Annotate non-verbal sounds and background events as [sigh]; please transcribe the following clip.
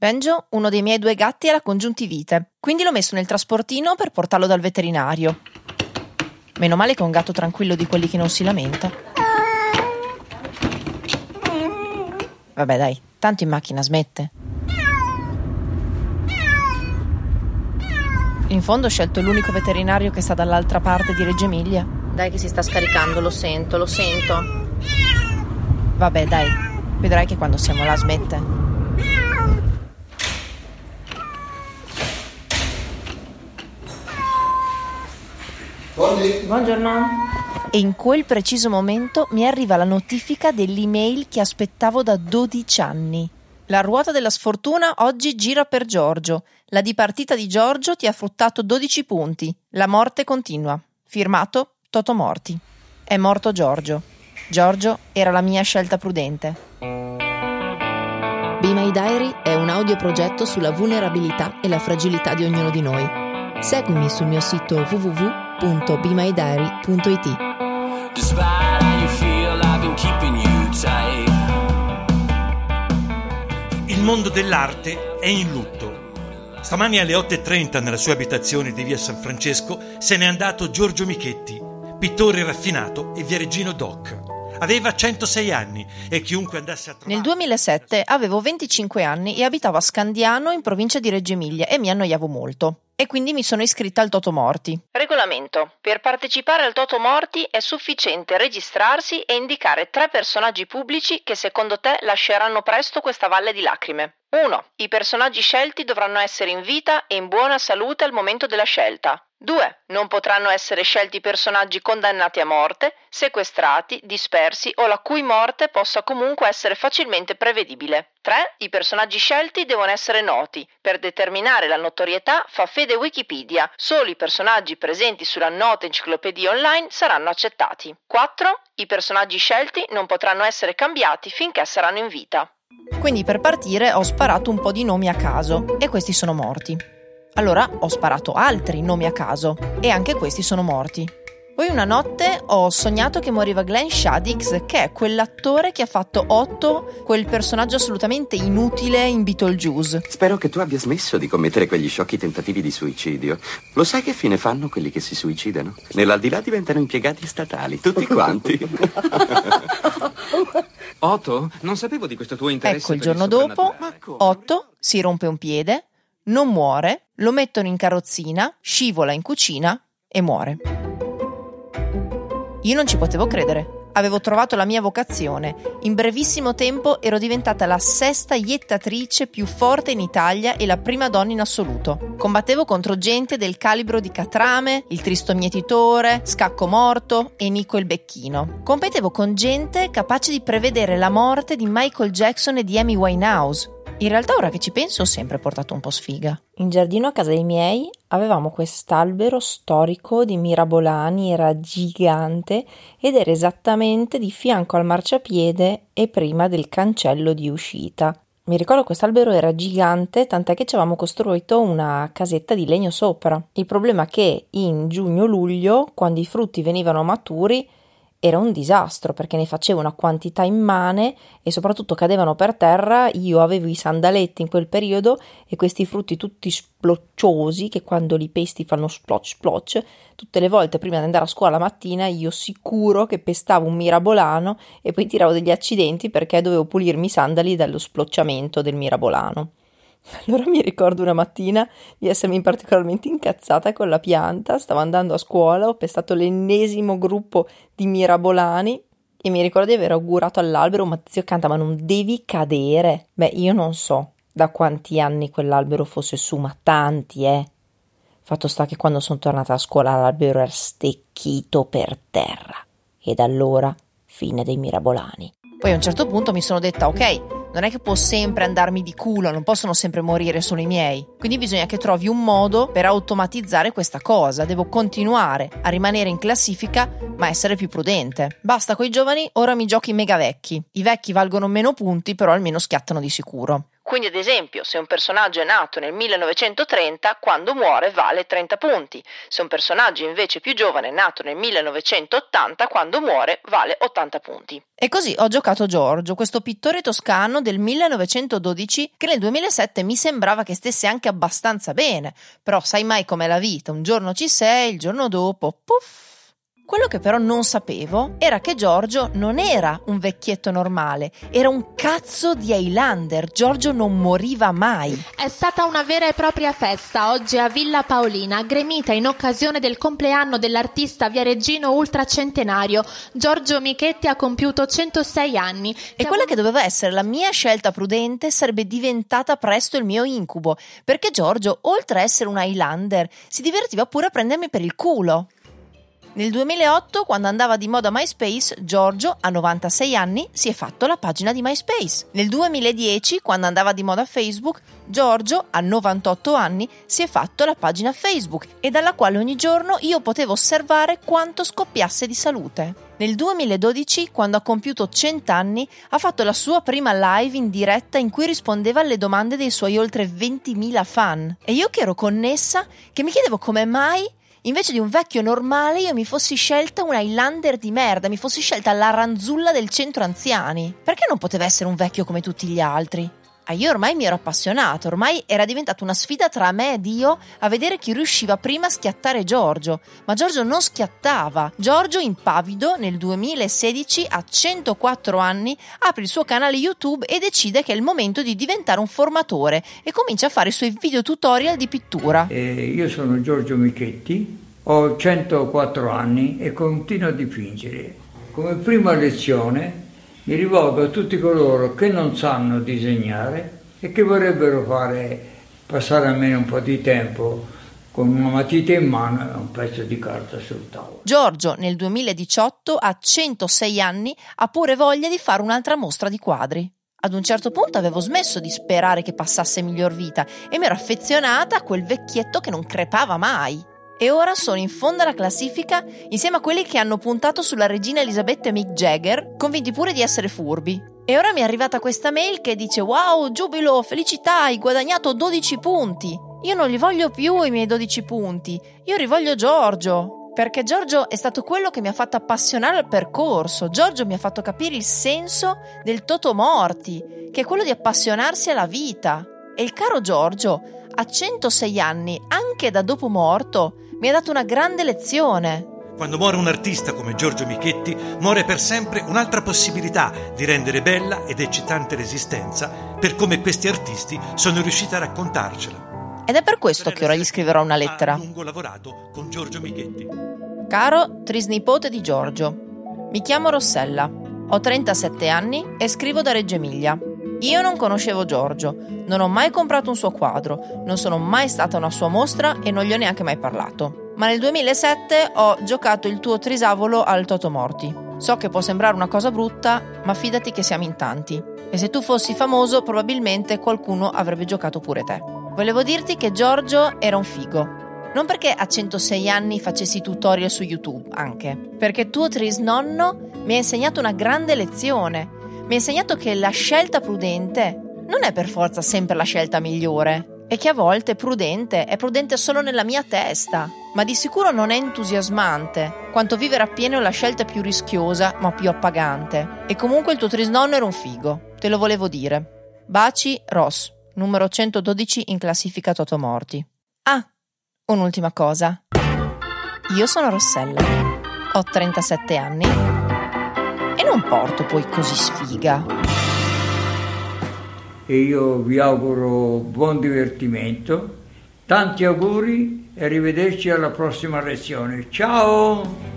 Benjo, uno dei miei due gatti, ha la congiuntivite, quindi l'ho messo nel trasportino per portarlo dal veterinario. Meno male che è un gatto tranquillo di quelli che non si lamenta. Vabbè, dai, tanto in macchina smette. In fondo ho scelto l'unico veterinario che sta dall'altra parte di Reggio Emilia. Dai che si sta scaricando, lo sento, lo sento. Vabbè, dai, vedrai che quando siamo là smette. Buongiorno. E in quel preciso momento mi arriva la notifica dell'email che aspettavo da 12 anni. La ruota della sfortuna oggi gira per Giorgio. La dipartita di Giorgio ti ha fruttato 12 punti. La morte continua. Firmato Toto Morti. È morto Giorgio. Giorgio era la mia scelta prudente. Be My Diary è un audioprogetto sulla vulnerabilità e la fragilità di ognuno di noi. Seguimi sul mio sito www www.bemydiary.it Il mondo dell'arte è in lutto. Stamani alle 8.30 nella sua abitazione di via San Francesco se n'è andato Giorgio Michetti, pittore raffinato e viareggino doc. Aveva 106 anni e chiunque andasse a trovare... Nel 2007 avevo 25 anni e abitavo a Scandiano in provincia di Reggio Emilia e mi annoiavo molto e quindi mi sono iscritta al Toto Morti. Regolamento. Per partecipare al Toto Morti è sufficiente registrarsi e indicare tre personaggi pubblici che secondo te lasceranno presto questa valle di lacrime. 1. I personaggi scelti dovranno essere in vita e in buona salute al momento della scelta. 2. Non potranno essere scelti personaggi condannati a morte, sequestrati, dispersi o la cui morte possa comunque essere facilmente prevedibile. 3. I personaggi scelti devono essere noti. Per determinare la notorietà fa fede Wikipedia. Solo i personaggi presenti sulla nota enciclopedia online saranno accettati. 4. I personaggi scelti non potranno essere cambiati finché saranno in vita. Quindi per partire ho sparato un po' di nomi a caso e questi sono morti. Allora ho sparato altri nomi a caso e anche questi sono morti. Poi una notte ho sognato che moriva Glenn Shaddix, che è quell'attore che ha fatto Otto, quel personaggio assolutamente inutile in Beetlejuice. Spero che tu abbia smesso di commettere quegli sciocchi tentativi di suicidio. Lo sai che fine fanno quelli che si suicidano? Nell'aldilà diventano impiegati statali, tutti quanti. [laughs] Otto, non sapevo di questo tuo interesse. Ecco, il giorno il dopo, Otto si rompe un piede, non muore, lo mettono in carrozzina, scivola in cucina e muore. Io non ci potevo credere. Avevo trovato la mia vocazione. In brevissimo tempo ero diventata la sesta iettatrice più forte in Italia e la prima donna in assoluto. Combattevo contro gente del calibro di Catrame, il Tristo Mietitore, Scacco Morto e Nico il Becchino. Competevo con gente capace di prevedere la morte di Michael Jackson e di Amy Winehouse. In realtà ora che ci penso ho sempre portato un po' sfiga. In giardino a casa dei miei avevamo quest'albero storico di Mirabolani, era gigante ed era esattamente di fianco al marciapiede e prima del cancello di uscita. Mi ricordo quest'albero era gigante, tant'è che ci avevamo costruito una casetta di legno sopra. Il problema è che in giugno-luglio, quando i frutti venivano maturi, era un disastro perché ne facevo una quantità immane e soprattutto cadevano per terra. Io avevo i sandaletti in quel periodo e questi frutti tutti splocciosi che quando li pesti fanno splotch splotch. Tutte le volte prima di andare a scuola la mattina io sicuro che pestavo un mirabolano e poi tiravo degli accidenti perché dovevo pulirmi i sandali dallo splocciamento del mirabolano. Allora mi ricordo una mattina di essermi particolarmente incazzata con la pianta, stavo andando a scuola, ho pestato l'ennesimo gruppo di mirabolani e mi ricordo di aver augurato all'albero, ma zio canta, ma non devi cadere. Beh, io non so da quanti anni quell'albero fosse su, ma tanti, eh. Fatto sta che quando sono tornata a scuola l'albero era stecchito per terra. E da allora, fine dei mirabolani. Poi a un certo punto mi sono detta, ok, non è che può sempre andarmi di culo, non possono sempre morire solo i miei. Quindi bisogna che trovi un modo per automatizzare questa cosa. Devo continuare a rimanere in classifica, ma essere più prudente. Basta coi giovani, ora mi giochi mega vecchi. I vecchi valgono meno punti, però almeno schiattano di sicuro. Quindi, ad esempio, se un personaggio è nato nel 1930, quando muore vale 30 punti. Se un personaggio invece più giovane è nato nel 1980, quando muore vale 80 punti. E così ho giocato Giorgio, questo pittore toscano del 1912 che nel 2007 mi sembrava che stesse anche abbastanza bene. Però sai mai com'è la vita, un giorno ci sei, il giorno dopo, puff quello che però non sapevo era che Giorgio non era un vecchietto normale, era un cazzo di Highlander. Giorgio non moriva mai. È stata una vera e propria festa oggi a Villa Paolina, gremita in occasione del compleanno dell'artista viareggino ultracentenario. Giorgio Michetti ha compiuto 106 anni. E quella che doveva essere la mia scelta prudente sarebbe diventata presto il mio incubo, perché Giorgio, oltre a essere un Highlander, si divertiva pure a prendermi per il culo. Nel 2008, quando andava di moda MySpace, Giorgio, a 96 anni, si è fatto la pagina di MySpace. Nel 2010, quando andava di moda Facebook, Giorgio, a 98 anni, si è fatto la pagina Facebook e dalla quale ogni giorno io potevo osservare quanto scoppiasse di salute. Nel 2012, quando ha compiuto 100 anni, ha fatto la sua prima live in diretta in cui rispondeva alle domande dei suoi oltre 20.000 fan. E io che ero connessa, che mi chiedevo come mai invece di un vecchio normale io mi fossi scelta un Highlander di merda, mi fossi scelta la ranzulla del centro anziani. Perché non poteva essere un vecchio come tutti gli altri? Ah, io ormai mi ero appassionato, ormai era diventata una sfida tra me e Dio a vedere chi riusciva prima a schiattare Giorgio. Ma Giorgio non schiattava. Giorgio, impavido, nel 2016, a 104 anni, apre il suo canale YouTube e decide che è il momento di diventare un formatore e comincia a fare i suoi video tutorial di pittura. Eh, io sono Giorgio Michetti, ho 104 anni e continuo a dipingere. Come prima lezione mi rivolgo a tutti coloro che non sanno disegnare e che vorrebbero fare passare almeno un po' di tempo con una matita in mano e un pezzo di carta sul tavolo. Giorgio nel 2018 a 106 anni ha pure voglia di fare un'altra mostra di quadri. Ad un certo punto avevo smesso di sperare che passasse miglior vita e mi ero affezionata a quel vecchietto che non crepava mai e ora sono in fondo alla classifica insieme a quelli che hanno puntato sulla regina Elisabetta e Mick Jagger, convinti pure di essere furbi. E ora mi è arrivata questa mail che dice Wow, giubilo, felicità, hai guadagnato 12 punti. Io non li voglio più i miei 12 punti, io rivoglio Giorgio. Perché Giorgio è stato quello che mi ha fatto appassionare al percorso. Giorgio mi ha fatto capire il senso del Toto Morti, che è quello di appassionarsi alla vita. E il caro Giorgio, a 106 anni, anche da dopo morto, mi ha dato una grande lezione. Quando muore un artista come Giorgio Michetti, muore per sempre un'altra possibilità di rendere bella ed eccitante l'esistenza per come questi artisti sono riusciti a raccontarcela. Ed è per questo che ora gli scriverò una lettera. Lungo lavorato con Giorgio Michetti. Caro trisnipote di Giorgio, mi chiamo Rossella, ho 37 anni e scrivo da Reggio Emilia. Io non conoscevo Giorgio, non ho mai comprato un suo quadro, non sono mai stata a una sua mostra e non gli ho neanche mai parlato. Ma nel 2007 ho giocato il tuo trisavolo al Totomorti. So che può sembrare una cosa brutta, ma fidati che siamo in tanti. E se tu fossi famoso, probabilmente qualcuno avrebbe giocato pure te. Volevo dirti che Giorgio era un figo. Non perché a 106 anni facessi tutorial su YouTube, anche. Perché tuo trisnonno mi ha insegnato una grande lezione mi ha insegnato che la scelta prudente non è per forza sempre la scelta migliore e che a volte prudente è prudente solo nella mia testa, ma di sicuro non è entusiasmante, quanto vivere appieno la scelta più rischiosa ma più appagante. E comunque il tuo trisnonno era un figo, te lo volevo dire. Baci Ross, numero 112 in classifica Totomorti. Ah, un'ultima cosa. Io sono Rossella, ho 37 anni non porto poi così sfiga. E io vi auguro buon divertimento, tanti auguri e arrivederci alla prossima lezione. Ciao!